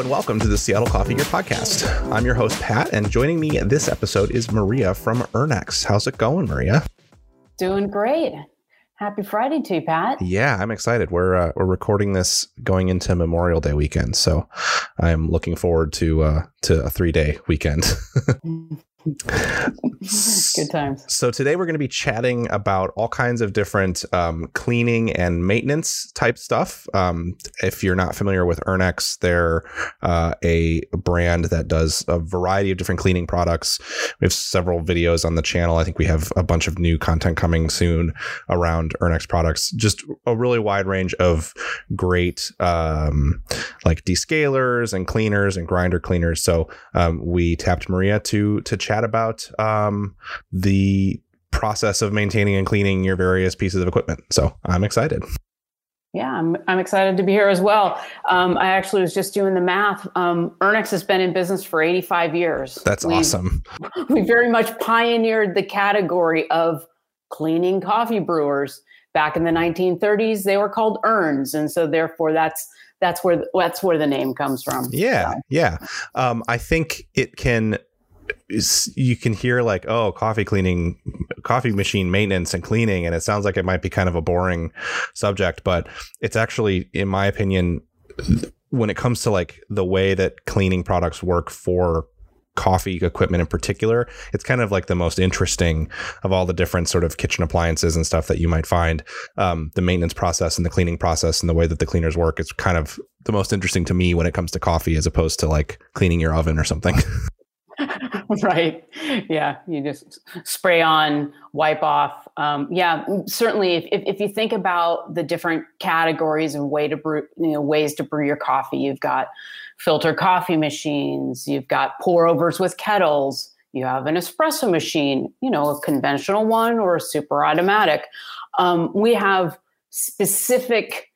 Hello and welcome to the Seattle Coffee Gear Podcast. I'm your host, Pat, and joining me this episode is Maria from Urnex. How's it going, Maria? Doing great. Happy Friday to you, Pat. Yeah, I'm excited. We're uh, we're recording this going into Memorial Day weekend, so I'm looking forward to uh, to a three day weekend. Good times. So today we're going to be chatting about all kinds of different um, cleaning and maintenance type stuff. Um, if you're not familiar with Urnex, they're uh, a brand that does a variety of different cleaning products. We have several videos on the channel. I think we have a bunch of new content coming soon around Urnex products. Just a really wide range of great um, like descalers and cleaners and grinder cleaners. So um, we tapped Maria to to chat about um, the process of maintaining and cleaning your various pieces of equipment. So I'm excited. Yeah, I'm, I'm excited to be here as well. Um, I actually was just doing the math. Um, Urnex has been in business for 85 years. That's We've- awesome. We very much pioneered the category of cleaning coffee brewers. Back in the 1930s, they were called urns, and so therefore that's that's where that's where the name comes from. Yeah, So, yeah. Um, I think it can. You can hear like, oh, coffee cleaning, coffee machine maintenance and cleaning, and it sounds like it might be kind of a boring subject, but it's actually, in my opinion, when it comes to like the way that cleaning products work for coffee equipment in particular, it's kind of like the most interesting of all the different sort of kitchen appliances and stuff that you might find. Um, the maintenance process and the cleaning process and the way that the cleaners work is kind of the most interesting to me when it comes to coffee as opposed to like cleaning your oven or something. right. Yeah. You just spray on, wipe off. Um, yeah. Certainly, if, if, if you think about the different categories and way to brew, you know, ways to brew your coffee, you've got filter coffee machines, you've got pour overs with kettles, you have an espresso machine, you know, a conventional one or a super automatic. Um, we have specific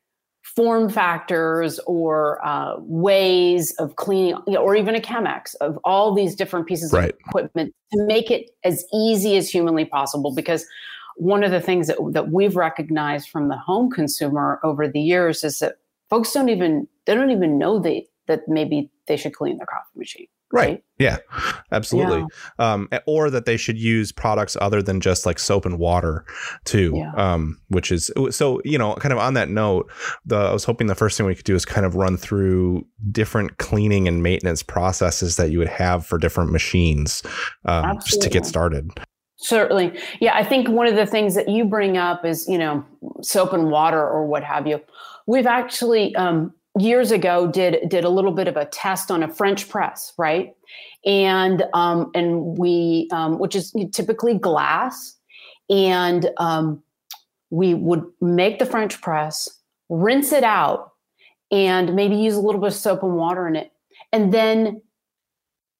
form factors or uh, ways of cleaning, you know, or even a Chemex of all these different pieces Right. of equipment to make it as easy as humanly possible. Because one of the things that, that we've recognized from the home consumer over the years is that folks don't even they don't even know they that maybe they should clean their coffee machine. Right. Yeah, absolutely. Um, or that they should use products other than just like soap and water too. Yeah. Um, which is so you know, kind of on that note, the I was hoping the first thing we could do is kind of run through different cleaning and maintenance processes that you would have for different machines, um, just to get started. Certainly. Yeah, I think one of the things that you bring up is, you know, soap and water or what have you. We've actually um, years ago did did a little bit of a test on a French press, right? And um, and we, um, which is typically glass, and um, we would make the French press, rinse it out, and maybe use a little bit of soap and water in it, and then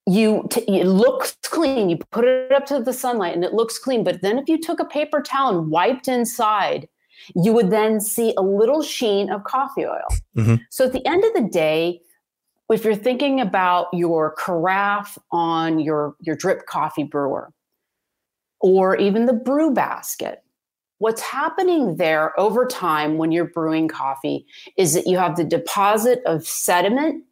you t- it looks clean. You put it up to the sunlight and it looks clean. But then if you took a paper towel and wiped inside you would then see a little sheen of coffee oil Mhm. so at the end of the day if you're thinking about your carafe on your your drip coffee brewer or even the brew basket what's happening there over time when you're brewing coffee is that you have the deposit of sediment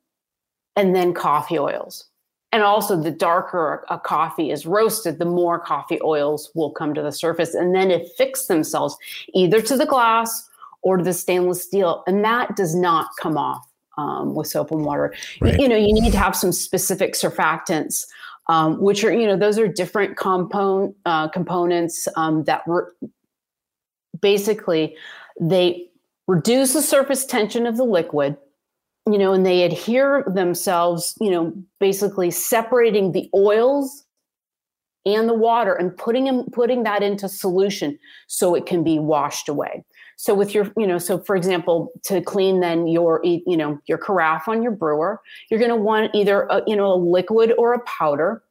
and then coffee oils and also the darker a coffee is roasted the more coffee oils will come to the surface and then affix themselves either to the glass or to the stainless steel and that does not come off um, with soap and water Right. you know you need to have some specific surfactants um, which are you know those are different component uh, components um, that re- basically they reduce the surface tension of the liquid you know, and they adhere themselves, you know, basically separating the oils and the water and putting them putting that into solution so it can be washed away. So with your, you know, so for example, to clean then your, you know, your carafe on your brewer, you're going to want either a, you know a liquid or a powder.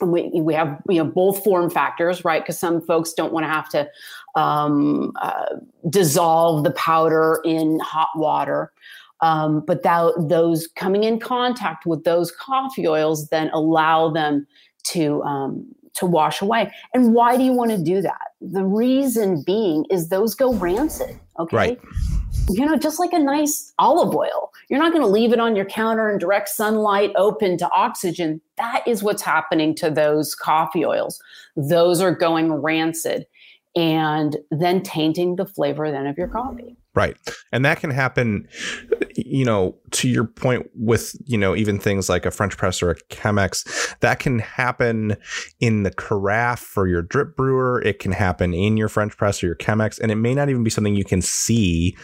And we we have you know both form factors, right? Because some folks don't want to have to um, uh, dissolve the powder in hot water. Um, but that, those coming in contact with those coffee oils then allow them to um, to wash away. And why do you want to do that? The reason being is those go rancid. Okay. Right. You know, just like a nice olive oil. You're not going to leave it on your counter in direct sunlight open to oxygen. That is what's happening to those coffee oils. Those are going rancid and then tainting the flavor then of your coffee. Right. And that can happen, you know, to your point with, you know, even things like a French press or a Chemex, that can happen in the carafe for your drip brewer. It can happen in your French press or your Chemex. And it may not even be something you can see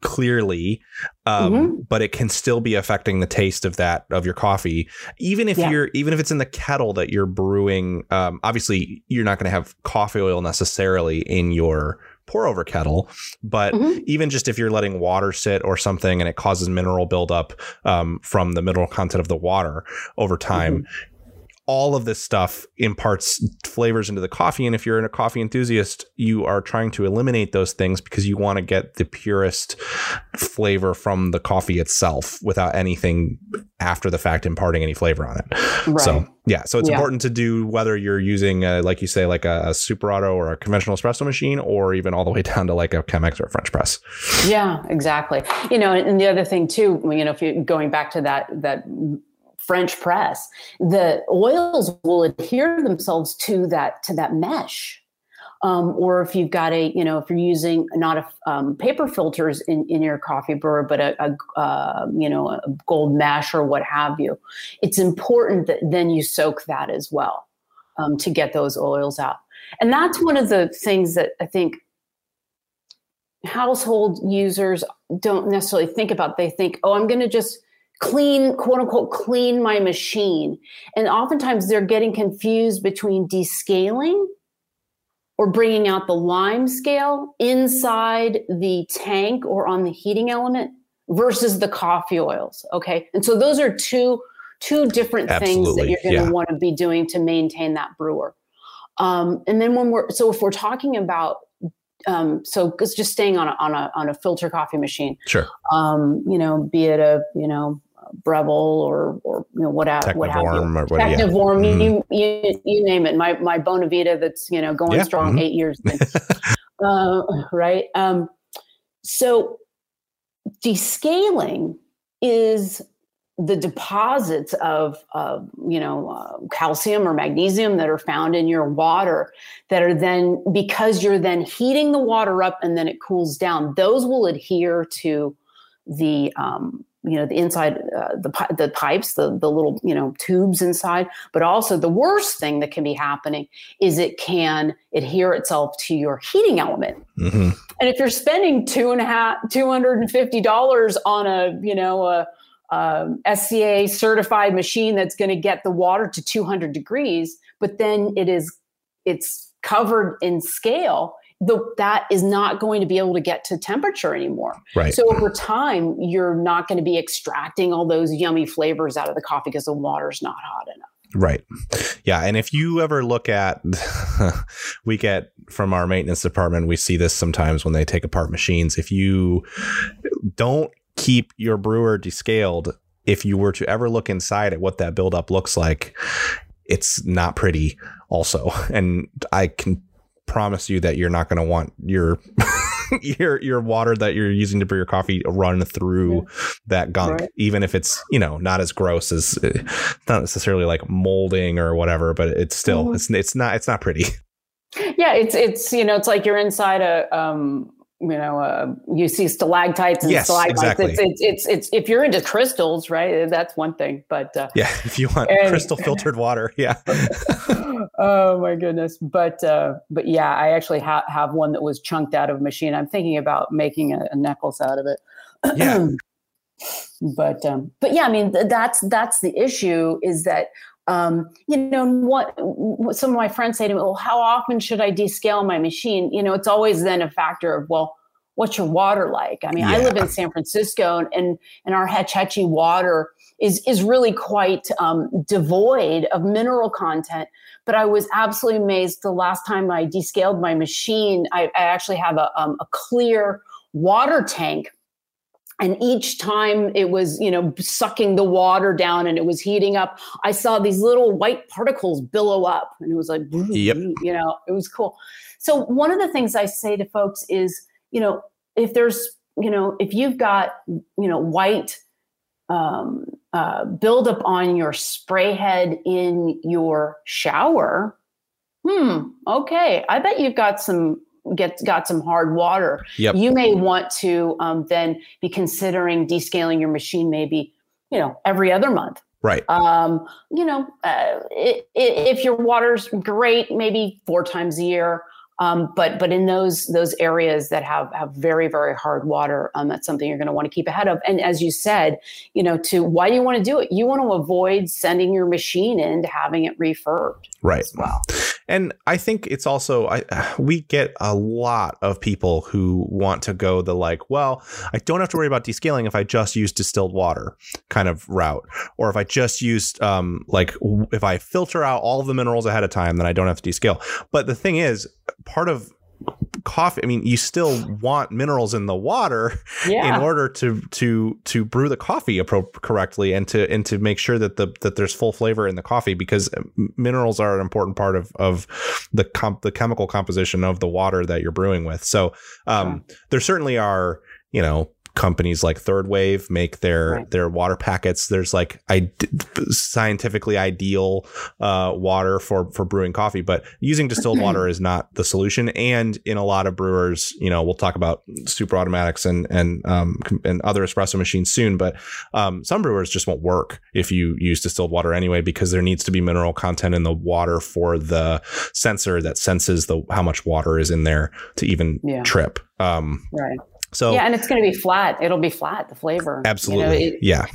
clearly um, mm-hmm. but it can still be affecting the taste of that of your coffee even if yeah. you're even if it's in the kettle that you're brewing um, obviously you're not going to have coffee oil necessarily in your pour over kettle. But mm-hmm. even just if you're letting water sit or something and it causes mineral buildup um, from the mineral content of the water over time, mm-hmm all of this stuff imparts flavors into the coffee. And if you're a coffee enthusiast, you are trying to eliminate those things because you want to get the purest flavor from the coffee itself without anything after the fact imparting any flavor on it. Right. So yeah, so it's yeah. important to do whether you're using, a, like you say, like a, a, super auto or a conventional espresso machine, or even all the way down to like a Chemex or a French press. Yeah, exactly. You know, and the other thing too, you know, if you're going back to that that French press, the oils will adhere themselves to that to that mesh. Um, or if you've got a, you know, if you're using not a um, paper filters in, in your coffee brewer, but a, a uh, you know, a gold mesh or what have you, it's important that then you soak that as well um, to get those oils out. And that's one of the things that I think household users don't necessarily think about. They think, oh, I'm going to just clean, quote unquote, clean my machine. And oftentimes they're getting confused between descaling or bringing out the lime scale inside the tank or on the heating element versus the coffee oils. Okay. And so those are two two different Absolutely. things that you're going to yeah. want to be doing to maintain that brewer. Um, and then when we're so if we're talking about um, so just staying on a, on a on a filter coffee machine. Sure. Um, you know, be it a you know Breville or or you know what what have you. Or what, Technivorm, yeah. you, mm-hmm. you you name it. My my Bonavita that's you know going yeah. strong mm-hmm. eight years, uh, right? Um, so descaling is the deposits of, of you know uh, calcium or magnesium that are found in your water that are then because you're then heating the water up and then it cools down those will adhere to the um, you know the inside uh, the the pipes the the little you know tubes inside but also the worst thing that can be happening is it can adhere itself to your heating element mm-hmm. and if you're spending two and a half two hundred and fifty dollars on a you know a, a SCA certified machine that's going to get the water to 200 degrees but then it is it's covered in scale the, that is not going to be able to get to temperature anymore. Right. So over time, you're not going to be extracting all those yummy flavors out of the coffee because the water's not hot enough. Right. Yeah. And if you ever look at, we get from our maintenance department, we see this sometimes when they take apart machines. If you don't keep your brewer descaled, if you were to ever look inside at what that buildup looks like, it's not pretty also. And I can promise you that you're not going to want your your your water that you're using to brew your coffee run through that gunk, right. even if it's you know not as gross as not necessarily like molding or whatever, but it's still mm-hmm. it's it's not it's not pretty. Yeah, it's it's you know it's like you're inside a um you know, uh, you see stalactites and yes, stalagmites. Exactly. It's, it's, it's, it's, if you're into crystals, right? That's one thing, but uh, yeah, if you want and, crystal filtered water, yeah. oh my goodness. But, uh, but yeah, I actually ha- have one that was chunked out of a machine. I'm thinking about making a, a necklace out of it. Yeah. but, um, but yeah, I mean, that's, that's the issue is that, um, you know what some of my friends say to me well how often should i descale my machine you know it's always then a factor of well what's your water like i mean yeah. i live in san francisco and and our hetch hetchy water is is really quite um, devoid of mineral content but i was absolutely amazed the last time i descaled my machine i, I actually have a, um, a clear water tank and each time it was you know sucking the water down and it was heating up i saw these little white particles billow up and it was like yep. you know it was cool so one of the things i say to folks is you know if there's you know if you've got you know white um, uh, buildup on your spray head in your shower hmm okay i bet you've got some get got some hard water, yep. you may want to um, then be considering descaling your machine maybe you know every other month. Right. Um, you know, uh, it, it, if your water's great, maybe four times a year. Um, but but in those those areas that have have very very hard water, um, that's something you're going to want to keep ahead of. And as you said, you know, to why do you want to do it? You want to avoid sending your machine in to having it refurbed. Right. well. And I think it's also I we get a lot of people who want to go the like, well, I don't have to worry about descaling if I just use distilled water kind of route, or if I just used um like if I filter out all the minerals ahead of time, then I don't have to descale. But the thing is, part of coffee i mean you still want minerals in the water yeah. in order to to to brew the coffee appro- correctly and to and to make sure that the that there's full flavor in the coffee because minerals are an important part of of the comp the chemical composition of the water that you're brewing with so um yeah. there certainly are you know companies like Third Wave make their right. their water packets. There's like I, scientifically ideal uh, water for for brewing coffee, but using distilled water is not the solution. And in a lot of brewers, you know, we'll talk about super automatics and and um, and other espresso machines soon, but um, some brewers just won't work if you use distilled water anyway because there needs to be mineral content in the water for the sensor that senses the how much water is in there to even yeah. trip. Um, right. So yeah, and it's going to be flat. It'll be flat. The flavor. Absolutely. You know, it, yeah.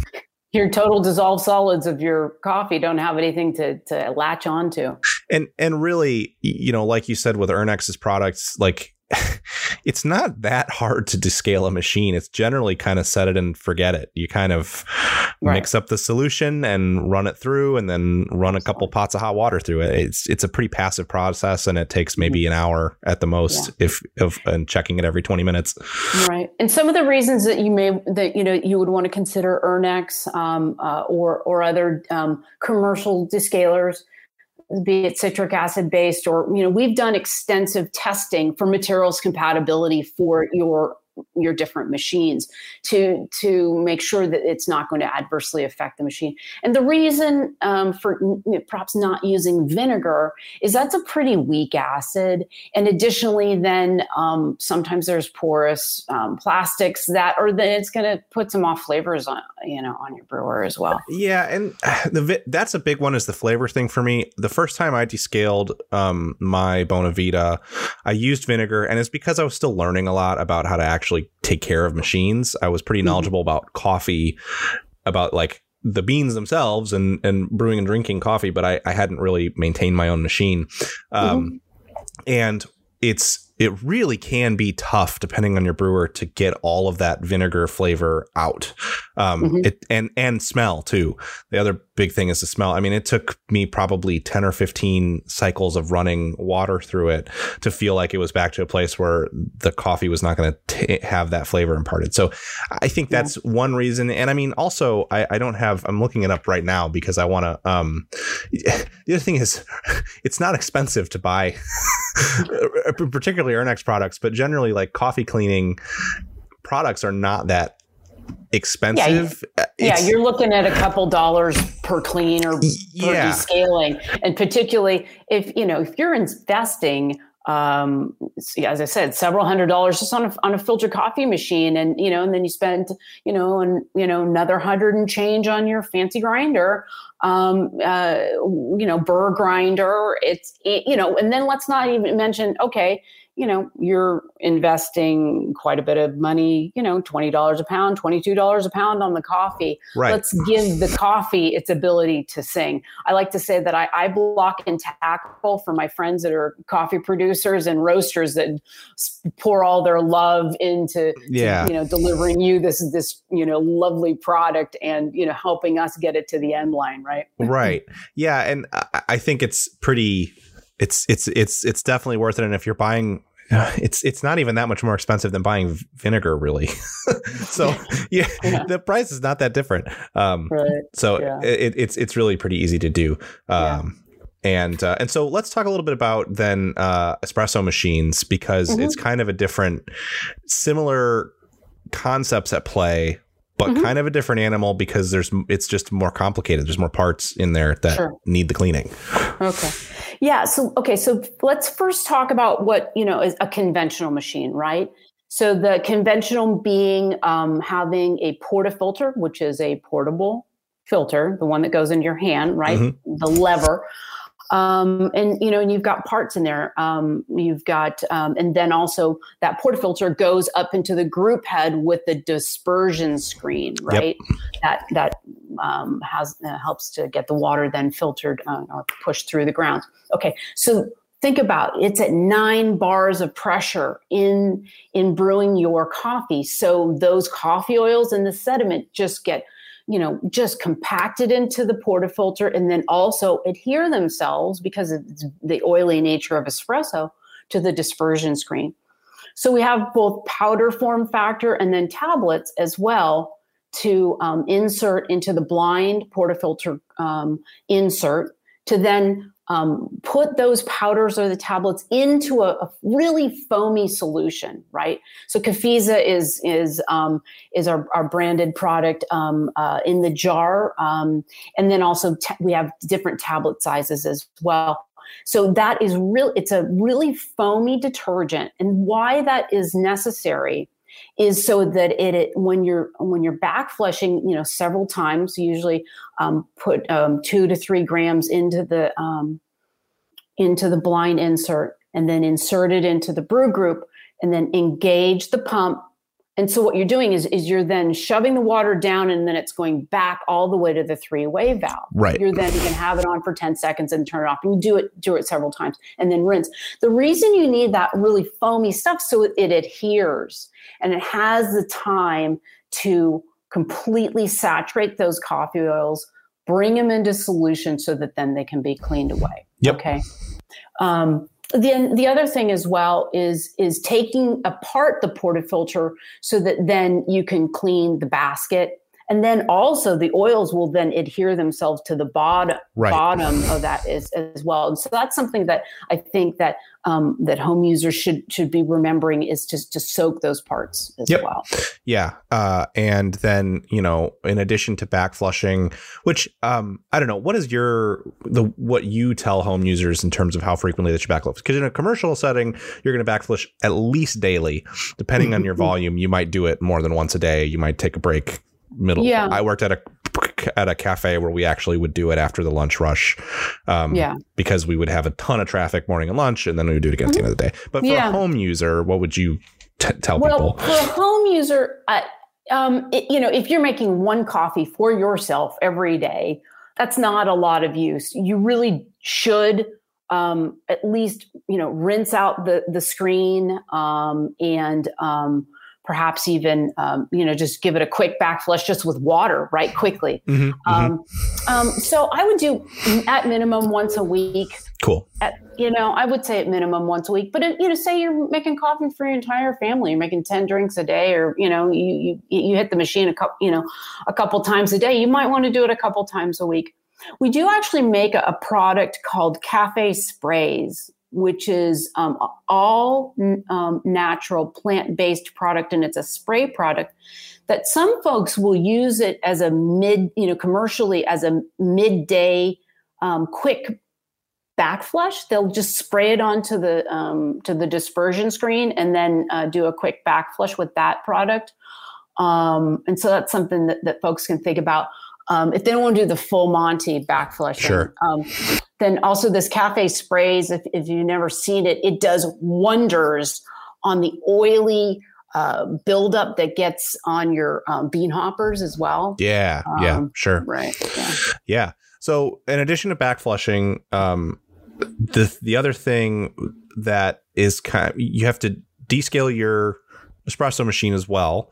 Your total dissolved solids of your coffee don't have anything to to latch onto. And and really, you know, like you said with Urnex's products, like it's not that hard to descale a machine. It's generally kind of set it and forget it. You kind of right. mix up the solution and run it through and then run a couple pots of hot water through it. It's it's a pretty passive process and it takes maybe mm-hmm. an hour at the most yeah. if if and checking it every 20 minutes. Right. And some of the reasons that you may that you know you would want to consider Urnex um, uh, or or other um, commercial descalers be it citric acid based or you know we've done extensive testing for materials compatibility for your your different machines to to make sure that it's not going to adversely affect the machine. And the reason um, for perhaps not using vinegar is that's a pretty weak acid. And additionally, then um, sometimes there's porous um, plastics that, or then it's going to put some off flavors on you know on your brewer as well. Yeah, and the that's a big one is the flavor thing for me. The first time I descaled um, my Bonavita, I used vinegar, and it's because I was still learning a lot about how to actually actually take care of machines. I was pretty mm-hmm. knowledgeable mm-hmm. about coffee, about like the beans themselves and and brewing and drinking coffee, but I, I hadn't really maintained my own machine. Um, mm-hmm. And it's it really can be tough depending on your brewer to get all of that vinegar flavor out um, mm-hmm. it, and and smell too the other big thing is the smell i mean it took me probably 10 or 15 cycles of running water through it to feel like it was back to a place where the coffee was not going to have that flavor imparted so i think that's yeah. one reason and i mean also I, I, don't have i'm looking it up right now because i want to um, the other thing is it's not expensive to buy particularly particularly Urnex products, but generally like coffee cleaning products are not that expensive. Yeah, yeah, you're looking at a couple dollars per clean or per descaling, and particularly if you know if you're investing um, as I said, several hundred dollars just on a, on a filter coffee machine. And, you know, and then you spend, you know, and, you know, another hundred and change on your fancy grinder, um, uh, you know, burr grinder. It's, it, you know, and then let's not even mention, okay, you know, you're investing quite a bit of money, you know, $20 a pound, $22 a pound on the coffee. Right. Let's give the coffee its ability to sing. I like to say that I, I block and tackle for my friends that are coffee producers and roasters that pour all their love into, yeah. To, you know, delivering you this, this, you know, lovely product and, you know, helping us get it to the end line. Right. Right. Yeah. And I think it's pretty, it's, it's, it's, it's definitely worth it. And if you're buying it's it's not even that much more expensive than buying vinegar, really. so yeah, yeah, the price is not that different. Um, right. So yeah. it, it's it's really pretty easy to do. Um, and uh, and so let's talk a little bit about then uh, espresso machines because mm-hmm. it's kind of a different, similar concepts at play, but mm-hmm. kind of a different animal because there's it's just more complicated. There's more parts in there that sure. need the cleaning. Okay. Yeah. So okay. So let's first talk about what you know is a conventional machine, right? So the conventional being um, having a portafilter, which is a portable filter, the one that goes into your hand, right? Mm-hmm. The lever. Um, and you know, and you've got parts in there. Um, you've got, um, and then also that portafilter goes up into the group head with the dispersion screen, right? Yep. That that um, has uh, helps to get the water then filtered uh, or pushed through the ground. Okay, so think about it. it's at nine bars of pressure in in brewing your coffee. So those coffee oils and the sediment just get you know, just compacted into the portafilter and then also adhere themselves because of the oily nature of espresso to the dispersion screen. So we have both powder form factor and then tablets as well to um, insert into the blind portafilter um, insert to then um, put those powders or the tablets into a, a, really foamy solution, right? So Cafiza is is um, is our, our branded product um, uh, in the jar, um, and then also we have different tablet sizes as well. So that is real. It's a really foamy detergent, and why that is necessary is so that it, it, when you're when you're back flushing you know several times usually um, put um, two to three grams into the um, into the blind insert and then insert it into the brew group and then engage the pump and so what you're doing is, is you're then shoving the water down and then it's going back all the way to the three-way valve. Right. You're then you can have it on for 10 seconds and turn it off. And You do it, do it several times and then rinse. The reason you need that really foamy stuff so it adheres and it has the time to completely saturate those coffee oils, bring them into solution so that then they can be cleaned away. Yep. Okay. Um, the, the other thing as well is is taking apart the portafilter so that then you can clean the basket and then also the oils will then adhere themselves to the bottom right. bottom of that as, as well. And so that's something that i think that um, that home users should should be remembering is to to soak those parts as yep. well. Yeah uh, and then you know in addition to back flushing which um, i don't know what is your the what you tell home users in terms of how frequently they should backflush because in a commercial setting you're going to backflush at least daily. Depending on your volume you might do it more than once a day. You might take a break middle. Yeah. I worked at a at a cafe where we actually would do it after the lunch rush. Um, yeah. Because we would have a ton of traffic morning and lunch, and then we would do it again mm-hmm. at the end of the day. But for yeah. a home user, what would you t- tell well, people? For a home user, uh, um, it, you know, if you're making one coffee for yourself every day, that's not a lot of use. You really should um, at least, you know, rinse out the the screen um, and um, perhaps even um, you know just give it a quick backflush just with water right quickly mm-hmm, mm-hmm. um, mm-hmm. Um, so i would do at minimum once a week cool at, you know i would say at minimum once a week but you know say you're making coffee for your entire family you're making 10 drinks a day or you know you you, you hit the machine a couple you know a couple times a day you might want to do it a couple times a week we do actually make a, a product called cafe sprays which is um, all um, natural plant-based product and it's a spray product that some folks will use it as a mid you know commercially as a midday um, quick backflush. They'll just spray it onto the um, to the dispersion screen and then uh, do a quick backflush with that product. Um, and so that's something that, that folks can think about um, if they don't want to do the full Monty backflush, sure. Um, then also this cafe sprays. If, if you've never seen it, it does wonders on the oily uh, buildup that gets on your um, bean hoppers as well. Yeah, yeah, um, sure, right, yeah. yeah. So in addition to backflushing, um, the the other thing that is kind of, you have to descale your espresso machine as well.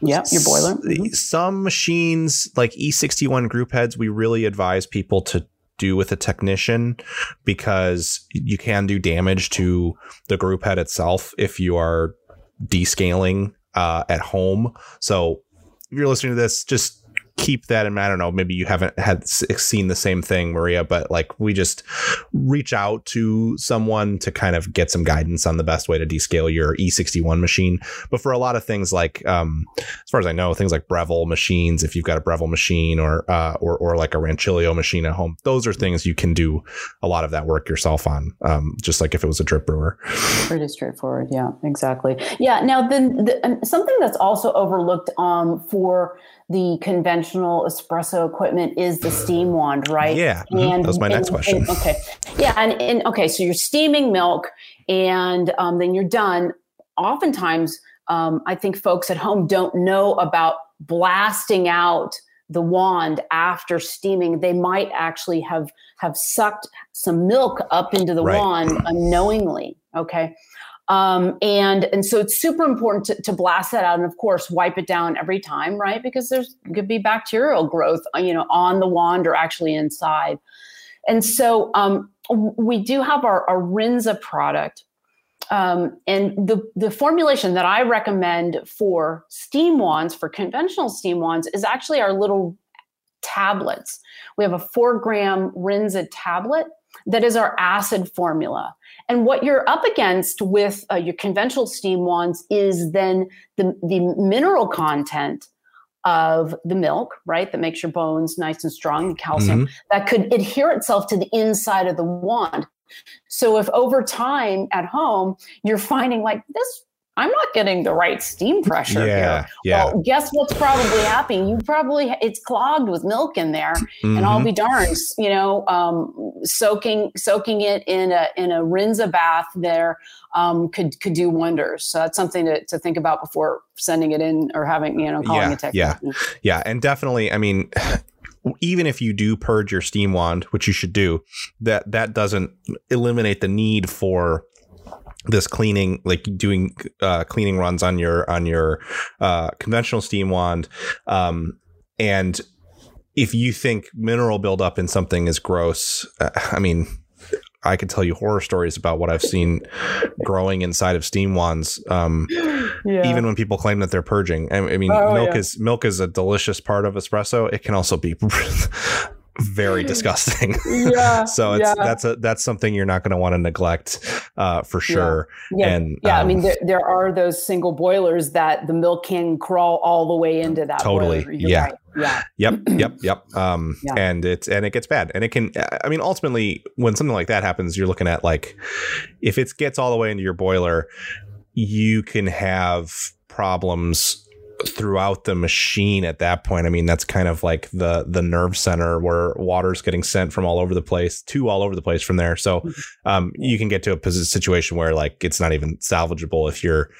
Yeah, your boiler. Mm-hmm. Some machines like E61 group heads, we really advise people to do with a technician because you can do damage to the group head itself if you are descaling uh, at home. So if you're listening to this, just keep that in mind. I don't know, maybe you haven't had seen the same thing, Maria, but like we just reach out to someone to kind of get some guidance on the best way to descale your E61 machine. But for a lot of things like, um, as far as I know, things like Breville machines, if you've got a Breville machine or, uh, or, or like a Rancilio machine at home, those are things you can do a lot of that work yourself on, um, just like if it was a drip brewer. Pretty straightforward. Yeah, exactly. Yeah. Now, then the, something that's also overlooked um, for the conventional espresso equipment is the steam wand, right? Yeah, mm-hmm. and that's my next question. And, okay, yeah, and, and, okay, so you're steaming milk, and um, then you're done. Oftentimes, um, I think folks at home don't know about blasting out the wand after steaming. They might actually have have sucked some milk up into the right. wand unknowingly. Okay. Um, and and so it's super important to, to, blast that out and of course wipe it down every time right? Because there's could be bacterial growth uh, you know on the wand or actually inside. And so um, we do have our, our rinza product. Um, and the, the formulation that i recommend for steam wands for conventional steam wands is actually our little tablets. We have a four gram rinza tablet that is our acid formula. And what you're up against with uh, your conventional steam wands is then the, the mineral content of the milk, right? That makes your bones nice and strong and calcium mm-hmm. that could adhere itself to the inside of the wand. So if over time at home you're finding like this I'm not getting the right steam pressure yeah, here. Yeah. Well, guess what's probably happening? You probably it's clogged with milk in there, mm-hmm. and I'll mm-hmm. be darned. You know, um, soaking soaking it in a in a rinza bath there um, could could do wonders. So that's something to, to think about before sending it in or having you know calling yeah, a technician. Yeah, yeah, and definitely. I mean. even if you do purge your steam wand, which you should do, that that doesn't eliminate the need for this cleaning like doing uh, cleaning runs on your on your uh, conventional steam wand um, and if you think mineral buildup in something is gross uh, i mean I could tell you horror stories about what I've seen growing inside of steam wands. Um, yeah. Even when people claim that they're purging, I, I mean, oh, milk yeah. is milk is a delicious part of espresso. It can also be very disgusting. Yeah. so it's yeah. that's a that's something you're not going to want to neglect uh, for sure. Yeah. yeah. And yeah, um, I mean um, there, there are those single boilers that the milk can crawl all the way into that. Totally. Yeah. Right. Yeah. Yep. Yep. Yep. Um, yeah. and it's and it gets bad, and it can. I mean, ultimately, when something like that happens, you're looking at like if it gets all the way into your boiler, you can have problems throughout the machine at that point. I mean, that's kind of like the the nerve center where water's getting sent from all over the place to all over the place from there. So mm-hmm. um, you can get to a situation where like it's not even salvageable if you're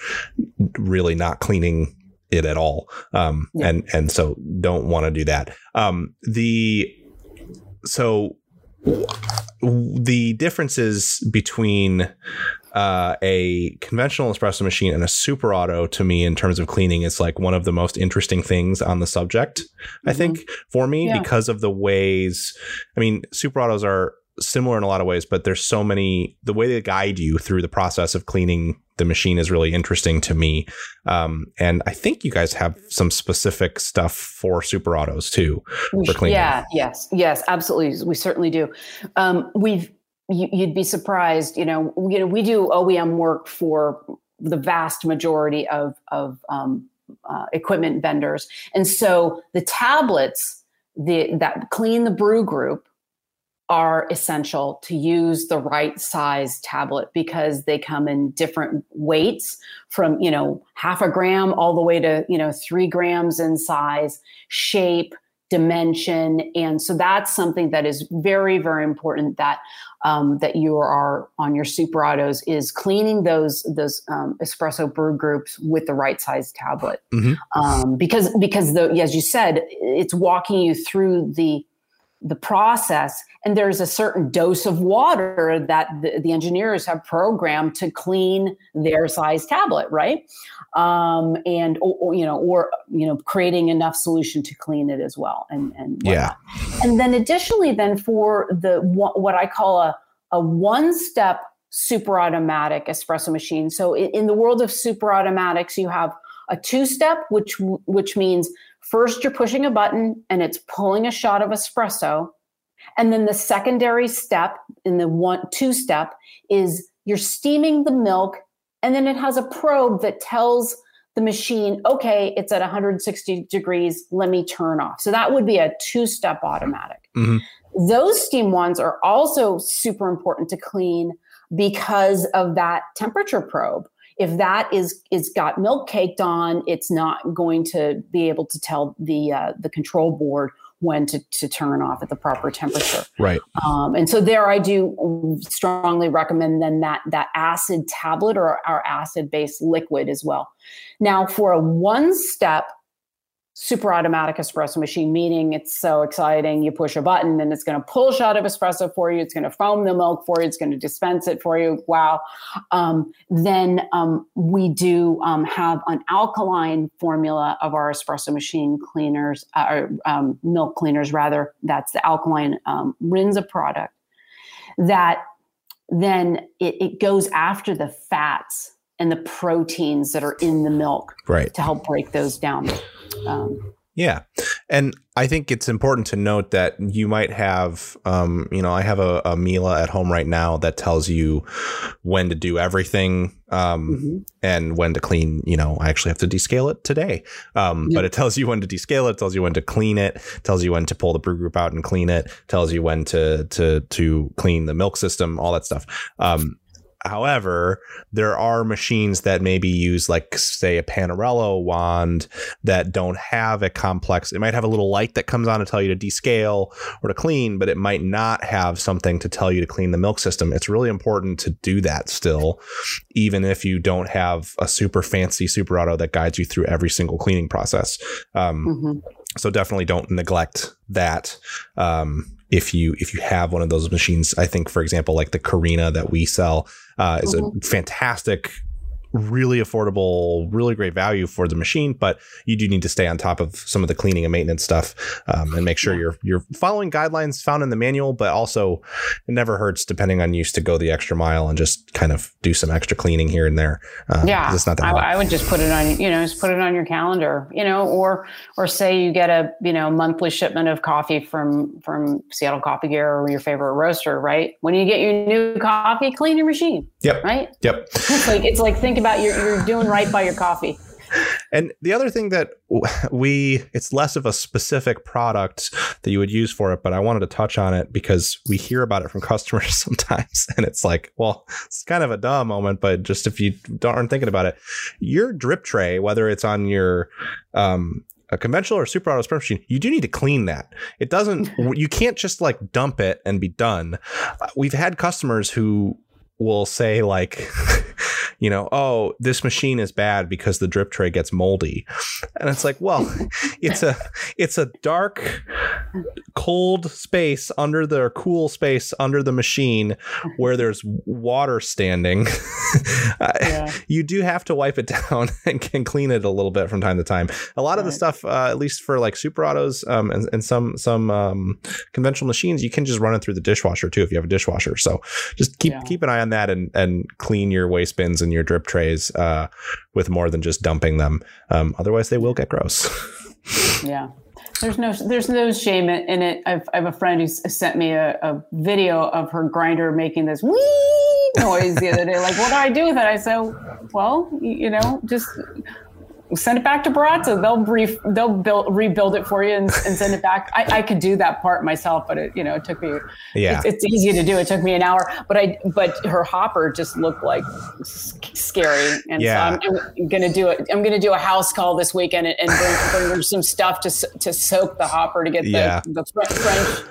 really not cleaning it at all. Um, yeah. and and so don't want to do that. Um, the so the differences between uh, a conventional espresso machine and a super auto to me in terms of cleaning is like one of the most interesting things on the subject mm-hmm. i think for me yeah. because of the ways i mean super autos are similar in a lot of ways but there's so many the way they guide you through the process of cleaning the machine is really interesting to me um, and i think you guys have some specific stuff for super autos too for cleaning yeah yes yes absolutely we certainly do um, we've you, would be surprised. You know, you know, we do OEM work for the vast majority of of um, uh, equipment vendors, and so the tablets the, that clean the brew group are essential to use the right size tablet because they come in different weights from you know half a gram all the way to you know three grams in size shape dimension and so that's something that is very very important that um, that you are on your super autos is cleaning those those um, espresso brew groups with the right size tablet mm-hmm. um, because because the as you said it's walking you through the the process and there's a certain dose of water that the, the engineers have programmed to clean their size tablet right? Um, and or, or, you know or you know creating enough solution to clean it as well and and yeah. and then additionally then for the what i call a a one step super automatic espresso machine. So in, in the world of super automatics you have a two step which which means First, you're pushing a button and it's pulling a shot of espresso. And then the secondary step in the one two step is you're steaming the milk and then it has a probe that tells the machine, okay, it's at 160 degrees, let me turn off. So that would be a two step automatic. Mm-hmm. Those steam ones are also super important to clean because of that temperature probe if that is is got milk caked on, it's not going to be able to tell the uh, the control board when to, to turn off at the proper temperature. Right. Um, and so there, I do strongly recommend then that that acid tablet or our acid based liquid as well. Now, for a one step super automatic espresso machine, meaning it's so exciting. You push a button and it's going to pull a shot of espresso for you. It's going to foam the milk for you. It's going to dispense it for you. Wow. Um, then um, we do um, have an alkaline formula of our espresso machine cleaners, uh, or um, milk cleaners, rather. That's the alkaline um, Rinza product that then it, it goes after the fats and the proteins that are in the milk right. to help break those down. Um, yeah. And I think it's important to note that you might have, um, you know, I have a, a Miele at home right now that tells you when to do everything um, mm-hmm. and when to clean. You know, I actually have to descale it today, um, but it tells you when to descale it, tells you when to clean it, tells you when to pull the brew group out and clean it, tells you when to to to clean the milk system, all that stuff. Um, However, there are machines that maybe use, like, say, a Panarello wand that don't have a complex. It might have a little light that comes on to tell you to descale or to clean, but it might not have something to tell you to clean the milk system. It's really important to do that still, even if you don't have a super fancy super auto that guides you through every single cleaning process. Um, mm-hmm. So definitely don't neglect that. Um, if you if you have one of those machines, I think, for example, like the Carina that we sell uh, is mm-hmm. a fantastic really affordable, really great value for the machine, but you do need to stay on top of some of the cleaning and maintenance stuff um, and make sure you're you're following guidelines found in the manual. But also, it never hurts, depending on use, to go the extra mile and just kind of do some extra cleaning here and there. Uh, yeah, it's not that. I, I, would just put it on you know just put it on your calendar, you know, or or say you get a you know monthly shipment of coffee from from Seattle Coffee Gear or your favorite roaster, right? When you get your new coffee, clean your machine. Yep. Right. Yep. It's like it's like think about you're, you're doing right by your coffee. And the other thing that we, it's less of a specific product that you would use for it, but I wanted to touch on it because we hear about it from customers sometimes. And it's like, well, it's kind of a dumb moment, but just if you aren't thinking about it, your drip tray, whether it's on your, um, a conventional or super auto espresso machine, you do need to clean that. It doesn't, you can't just like dump it and be done. We've had customers who will say like you know, oh, this machine is bad because the drip tray gets moldy. And it's like, well, it's a it's a dark cold space under the cool space under the machine where there's water standing. yeah. You do have to wipe it down and can clean it a little bit from time to time. A lot right. of the stuff, uh, at least for like super autos um, and, and some some um, conventional machines, you can just run it through the dishwasher too if you have a dishwasher. So just keep yeah. keep an eye on that and and clean your waste bins and your drip trays uh, with more than just dumping them. Um, otherwise, they will get gross. yeah. There's no there's no shame in it. I've, I have a friend who sent me a, a video of her grinder making this wee noise the other day. Like, what do I do with it? I said, well, you know, just send it back to Baratza. They'll brief, they'll build, rebuild it for you and, and send it back. I, I, could do that part myself, but it, you know, it took me, yeah, it's, it's, easy to do. It took me an hour, but I, but her hopper just looked like scary. And yeah. so I'm, I'm going to do it. I'm going to do a house call this weekend and, and bring, bring some stuff to, to soak the hopper to get the, yeah. the French,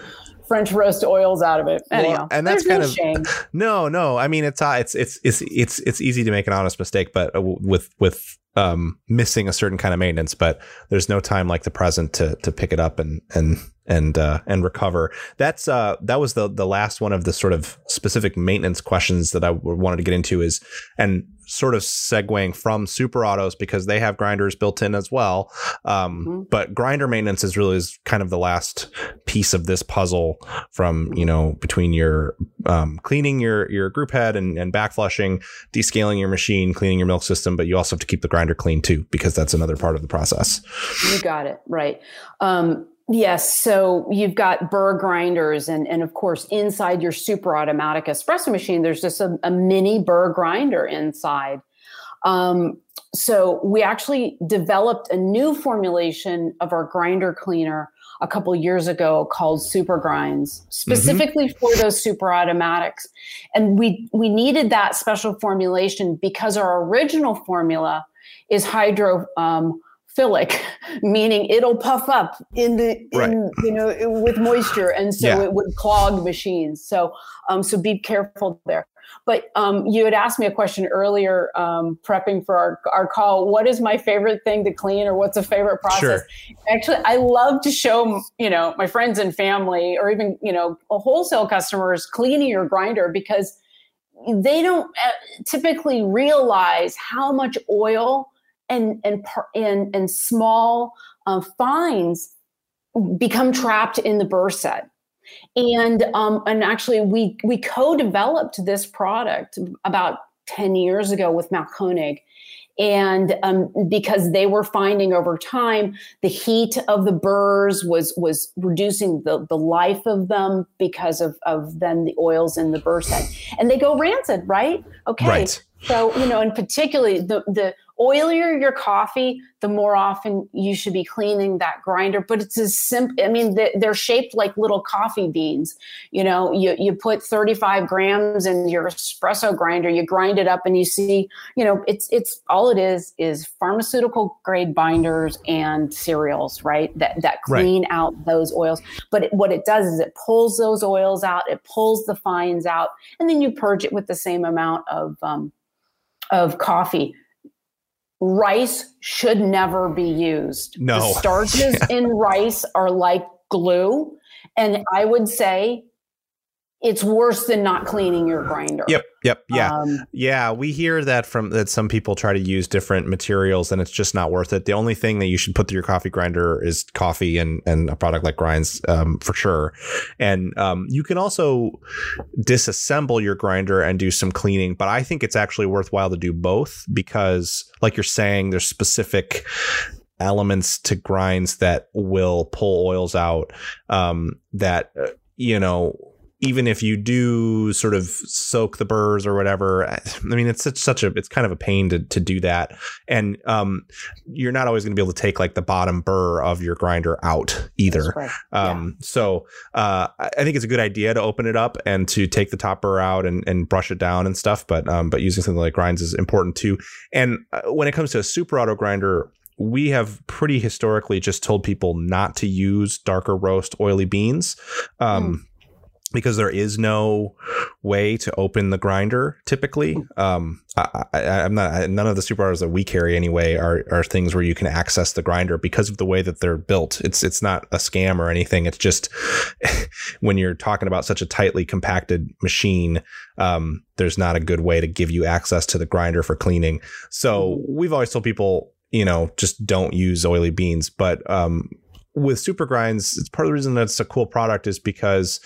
French roast oils out of it. Anyhow, well, and that's kind no of shame. no, no. I mean, it's uh, it's it's it's it's it's easy to make an honest mistake, but uh, with with um, missing a certain kind of maintenance, but there's no time like the present to to pick it up and and and uh, and recover. That's uh, that was the the last one of the sort of specific maintenance questions that I wanted to get into is and sort of segueing from super autos because they have grinders built in as well. Um, mm-hmm. But grinder maintenance is really is kind of the last piece of this puzzle from you know between your um, cleaning your your group head and, and back flushing, descaling your machine, cleaning your milk system, but you also have to keep the grinder clean too because that's another part of the process. You got it right. Um, Yes. So you've got burr grinders, and, and of course, inside your super automatic espresso machine, there's just a, a mini burr grinder inside. Um, so we actually developed a new formulation of our grinder cleaner a couple years ago called Super Grindz, specifically mm-hmm. for those super automatics. And we we needed that special formulation because our original formula is hydro. Um, philic, meaning it'll puff up in the right. in, you know with moisture, and so yeah. it would clog machines. So um, so be careful there. But um, you had asked me a question earlier, um, prepping for our, our call. What is my favorite thing to clean, or what's a favorite process? Sure. Actually, I love to show you know my friends and family, or even you know a wholesale customers cleaning your grinder because they don't uh, typically realize how much oil and and and, and small uh, fines become trapped in the burr set. And um, and actually we we co-developed this product about 10 years ago with Mahlkönig and um, because they were finding over time the heat of the burrs was was reducing the, the life of them because of, of then the oils in the burr set. And they go rancid right? Okay. Right. so you know and particularly the the oilier your coffee, the more often you should be cleaning that grinder. But it's as simple. I mean, they're shaped like little coffee beans. You know, you, you put 35 grams in your espresso grinder, you grind it up and you see, you know, it's, it's all it is, is pharmaceutical grade binders and cereals, right? That, that clean right. out those oils. But it, what it does is it pulls those oils out, it pulls the fines out, and then you purge it with the same amount of, um, of coffee rice should never be used. No. The starches in rice are like glue. And I would say it's worse than not cleaning your grinder. Yep, yep, yeah, um, yeah. We hear that from that some people try to use different materials, and it's just not worth it. The only thing that you should put through your coffee grinder is coffee and and a product like Grindz um, for sure. And um, you can also disassemble your grinder and do some cleaning, but I think it's actually worthwhile to do both because, like you're saying, there's specific elements to Grindz that will pull oils out um, that uh, you know even if you do sort of soak the burrs or whatever, I mean, it's such, such a, it's kind of a pain to, to do that. And um, you're not always going to be able to take like the bottom burr of your grinder out either. Right. Um, yeah. So uh, I think it's a good idea to open it up and to take the top burr out and, and brush it down and stuff. But, um, but using something like Grindz is important too. And uh, when it comes to a super auto grinder, we have pretty historically just told people not to use darker roast oily beans. Um, mm because there is no way to open the grinder typically. Um, I, am not none of the super autos that we carry anyway are are things where you can access the grinder because of the way that they're built. It's it's not a scam or anything. It's just when you're talking about such a tightly compacted machine, um, there's not a good way to give you access to the grinder for cleaning. So we've always told people you know, just don't use oily beans. But um, with Super Grindz, it's part of the reason that it's a cool product is because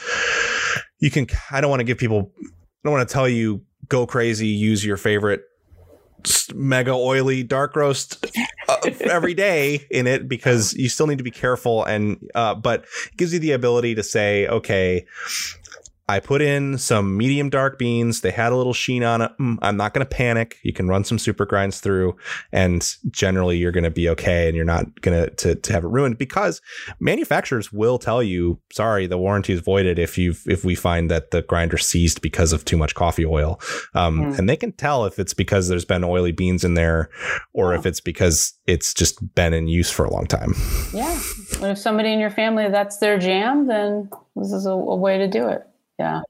you can. I don't want to give people. I don't want to tell you go crazy, use your favorite mega oily dark roast uh, every day in it because you still need to be careful and uh, but it gives you the ability to say okay I put in some medium dark beans. They had a little sheen on it. Mm, I'm not going to panic. You can run some Super Grindz through and generally you're going to be okay and you're not going to to have it ruined because manufacturers will tell you, sorry, the warranty is voided if you if we find that the grinder seized because of too much coffee oil. Um, mm. and they can tell if it's because there's been oily beans in there or if it's because it's just been in use for a long time. Yeah. But if somebody in your family that's their jam, then this is a, a way to do it. Yeah.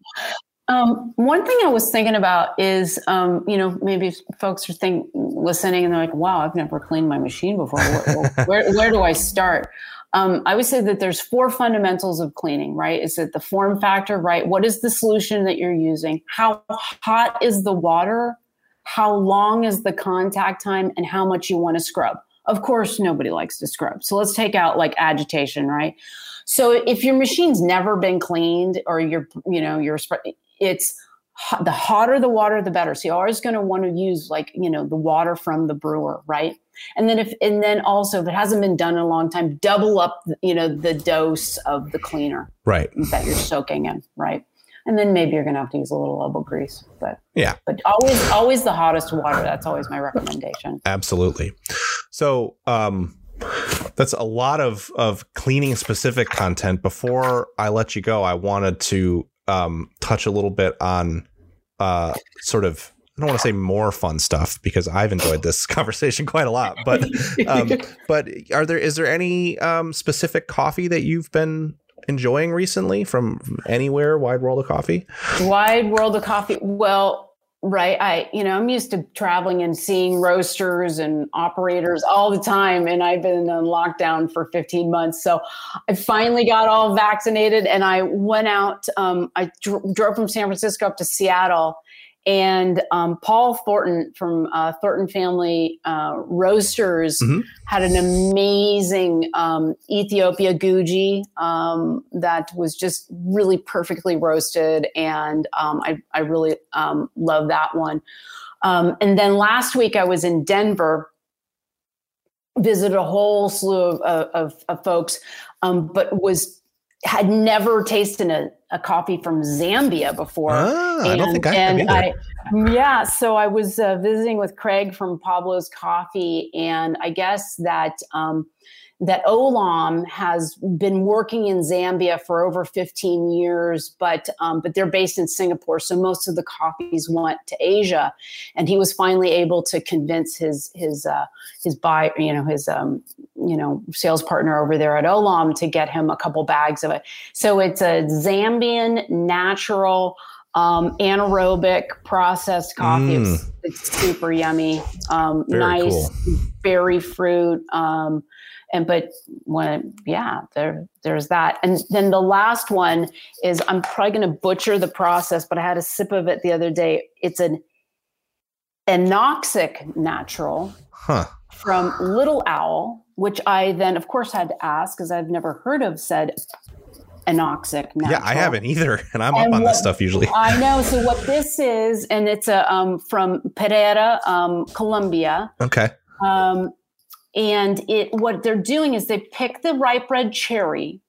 Um, one thing I was thinking about is, um, you know, maybe folks are think listening and they're like, "Wow, I've never cleaned my machine before. Where, where, where do I start?" um, I would say that there's four fundamentals of cleaning, right? Is it the form factor, right? What is the solution that you're using? How hot is the water? How long is the contact time? And how much you want to scrub? Of course, nobody likes to scrub. So let's take out like agitation, right? So if your machine's never been cleaned or you're, you know, you're, it's, the hotter the water the better. So you're always going to want to use like you know the water from the brewer right? And then if and then also if it hasn't been done in a long time double up you know the dose of the cleaner right. that you're soaking in right? And then maybe you're going to have to use a little elbow grease but yeah. but always always the hottest water. That's always my recommendation. Absolutely. So um that's a lot of of cleaning specific content before i let you go i wanted to um, touch a little bit on uh, sort of I don't want to say more fun stuff because I've enjoyed this conversation quite a lot. But um, but are there is there any um, specific coffee that you've been enjoying recently from anywhere? Wide World of Coffee. Wide World of Coffee. Well, right? I you know i'm used to traveling and seeing roasters and operators all the time and i've been on lockdown for 15 months. So i finally got all vaccinated and i went out um, i dr- drove from san francisco up to seattle and um, Paul Thornton from uh, Thornton Family uh, Roasters mm-hmm. had an amazing um, Ethiopia Guji um, that was just really perfectly roasted, and um, I, I, really um, love that one. Um, and then last week I was in Denver, visited a whole slew of, of, of folks, but was had never tasted a, a coffee from Zambia before. Ah, and, I don't think I have and I, yeah, so I was uh, visiting with Craig from Pablo's Coffee, and I guess that um, that Olam has been working in Zambia for over 15 years, but um, but they're based in Singapore, so most of the coffees went to Asia, and he was finally able to convince his his uh, his buy you know his um, you know sales partner over there at Olam to get him a couple bags of it. So it's a Zambian natural. Um, anaerobic processed coffee. Mm. It's, it's, super yummy. Um, nice cool. berry fruit. Um, and but when yeah there there's that. And then the last one is i'm probably going to butcher the process but i had a sip of it the other day. It's an anoxic natural huh. from little owl which i then of course had to ask because i've never heard of said anoxic natural. yeah i haven't either and i'm and up on what, this stuff usually. I know so what this is and it's a um, from pereira um, colombia. Okay. Um, and it what they're doing is they pick the ripe red cherry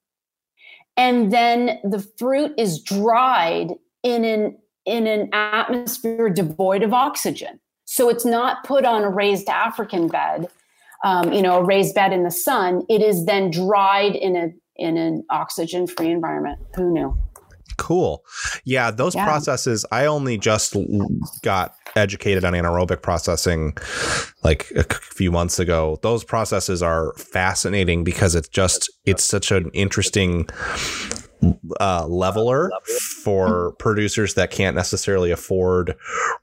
and then the fruit is dried in an in an atmosphere devoid of oxygen. So it's not put on a raised african bed um, you know a raised bed in the sun. It is then dried in a in an oxygen free environment. Who knew Cool. Yeah, those yeah. processes, I only just got educated on anaerobic processing like a few months ago. Those processes are fascinating because it's just, it's such an interesting uh, leveler for producers that can't necessarily afford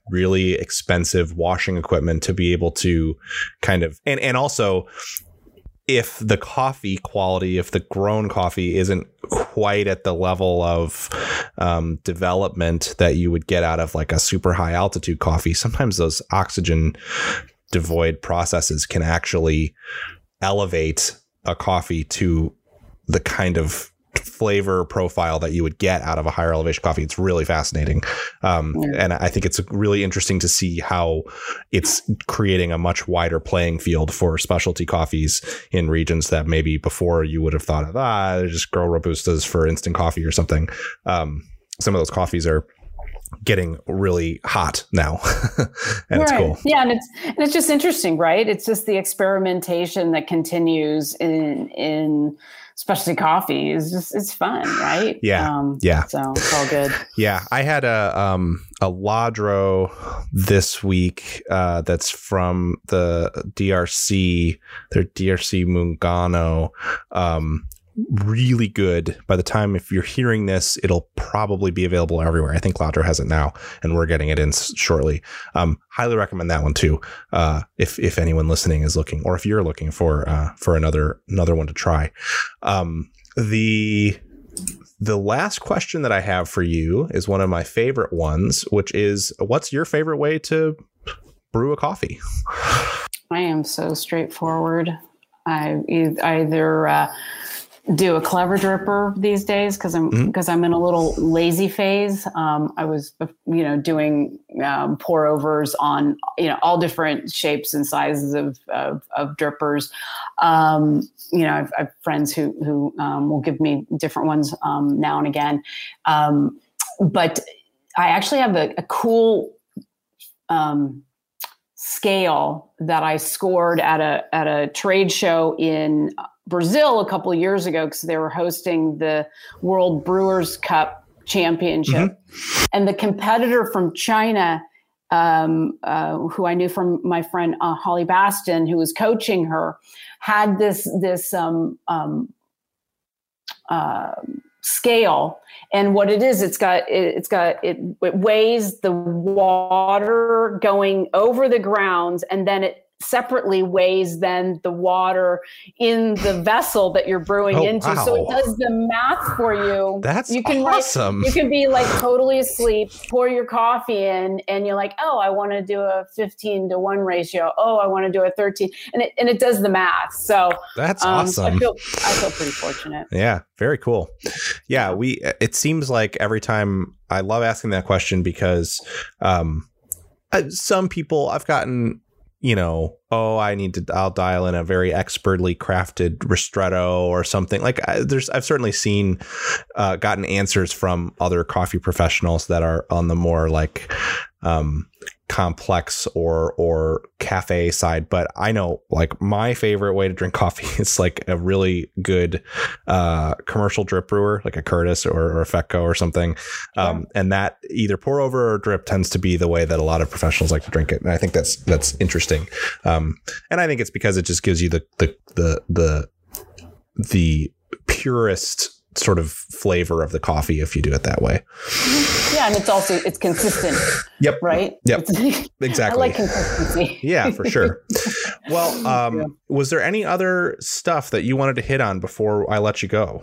really expensive washing equipment to be able to kind of and and also if the coffee quality, if the grown coffee isn't quite at the level of um, development that you would get out of like a super high altitude coffee, sometimes those oxygen devoid processes can actually elevate a coffee to the kind of flavor profile that you would get out of a higher elevation coffee. It's really fascinating. Um, And I think it's really interesting to see how it's creating a much wider playing field for specialty coffees in regions that maybe before you would have thought of, ah, just grow Robustas for instant coffee or something. Um, some of those coffees are getting really hot now and right. it's cool yeah and it's and it's just interesting right it's just the experimentation that continues in in specialty coffee is just it's fun, right? Yeah, um, yeah. So it's all good. Yeah, I had a um a Ladro this week uh, that's from the DRC, their DRC Muungano. Um, really good. By the time if you're hearing this, it'll probably be available everywhere. I think Ladro has it now, and we're getting it in shortly. Um, highly recommend that one too. Uh, if if anyone listening is looking, or if you're looking for uh, for another another one to try. Um, the the last question that I have for you is one of my favorite ones, which is what's your favorite way to brew a coffee? I am so straightforward. I either uh, do a clever dripper these days because I'm because mm-hmm. I'm in a little lazy phase. Um, I was you know doing um, pour overs on you know all different shapes and sizes of of, of drippers. Um, you know I've, I've, friends who who um, will give me different ones um, now and again, um, but I actually have a, a cool scale that I scored at a at a trade show in Brazil a couple of years ago because they were hosting the World Brewers Cup Championship, mm-hmm. and the competitor from China, um, uh, who I knew from my friend uh, Holly Bastin, who was coaching her, had this this um, um, uh, scale. And what it is it's got it, has got it, it weighs the water going over the grounds and then it separately weighs than the water in the vessel that you're brewing oh, into. Wow. So it does the math for you. That's you can awesome. Like, you can be like totally asleep, pour your coffee in, and you're like, oh, I want to do a 15 to one ratio. Oh, I want to do a 13, and it and it does the math. So that's um, awesome. I feel I feel pretty fortunate. Yeah, very cool. Yeah, we. It seems like every time I love asking that question because. um some people I've gotten you know, oh, I need to, I'll dial in a very expertly crafted ristretto or something. Like, I, there's, I've certainly seen, uh, gotten answers from other coffee professionals that are on the more like, um, complex or or cafe side but i know like my favorite way to drink coffee is like a really good uh commercial drip brewer like a curtis or, or a fetco or something. Um and that either pour over or drip tends to be the way that a lot of professionals like to drink it and i think that's that's interesting. Um and i think it's because it just gives you the the the the the purest sort of flavor of the coffee if you do it that way. Yeah, and it's also it's consistent. Yep. Right. Yep. exactly. I like consistency. yeah, for sure. Well, um, yeah. was there any other stuff that you wanted to hit on before I let you go?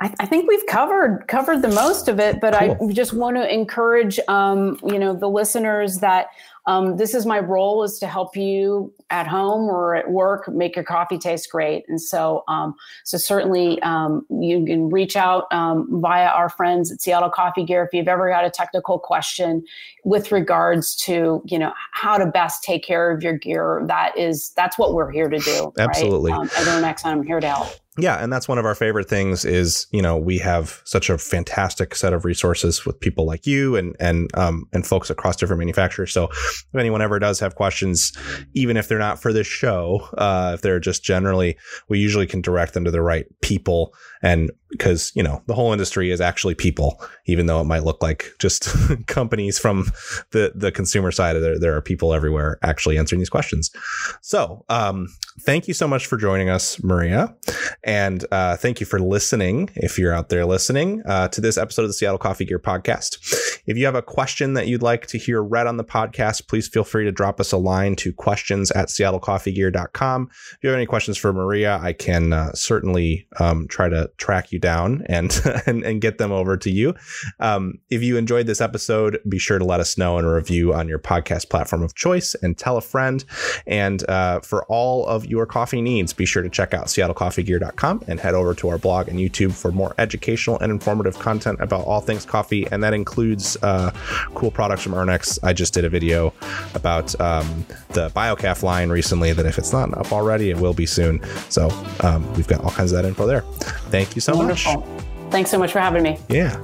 I, I think we've covered covered the most of it, but cool. I just want to encourage um, you know the listeners that um, this is my role is to help you at home or at work make your coffee taste great. And so, um, so certainly um, you can reach out um, via our friends at Seattle Coffee Gear if you've ever got a technical question with regards to you know how to best take care of your gear. That is that's what we're here to do. Absolutely. Right? Um, at I'm here to help yeah and that's one of our favorite things is you know we have such a fantastic set of resources with people like you and and um and folks across different manufacturers. So if anyone ever does have questions even if they're not for this show uh if they're just generally we usually can direct them to the right people and because you know the whole industry is actually people even though it might look like just companies from the the consumer side there there are people everywhere actually answering these questions. So um thank you so much for joining us maria. And uh, thank you for listening if you're out there listening uh, to this episode of the seattle coffee gear podcast if you have a question that you'd like to hear read on the podcast please feel free to drop us a line to questions at seattlecoffeegear.com if you have any questions for maria i can uh, certainly um, try to track you down and and, and get them over to you. Um, if you enjoyed this episode, be sure to let us know in a review on your podcast platform of choice and tell a friend. And uh, for all of your coffee needs, be sure to check out seattlecoffeegear.com and head over to our blog and YouTube for more educational and informative content about all things coffee. And that includes uh, cool products from Urnex. I just did a video about um, the BioCaf line recently that if it's not up already, it will be soon. So um, we've got all kinds of that info there. Thank you so Wonderful. much. Thanks so much for having me. Yeah.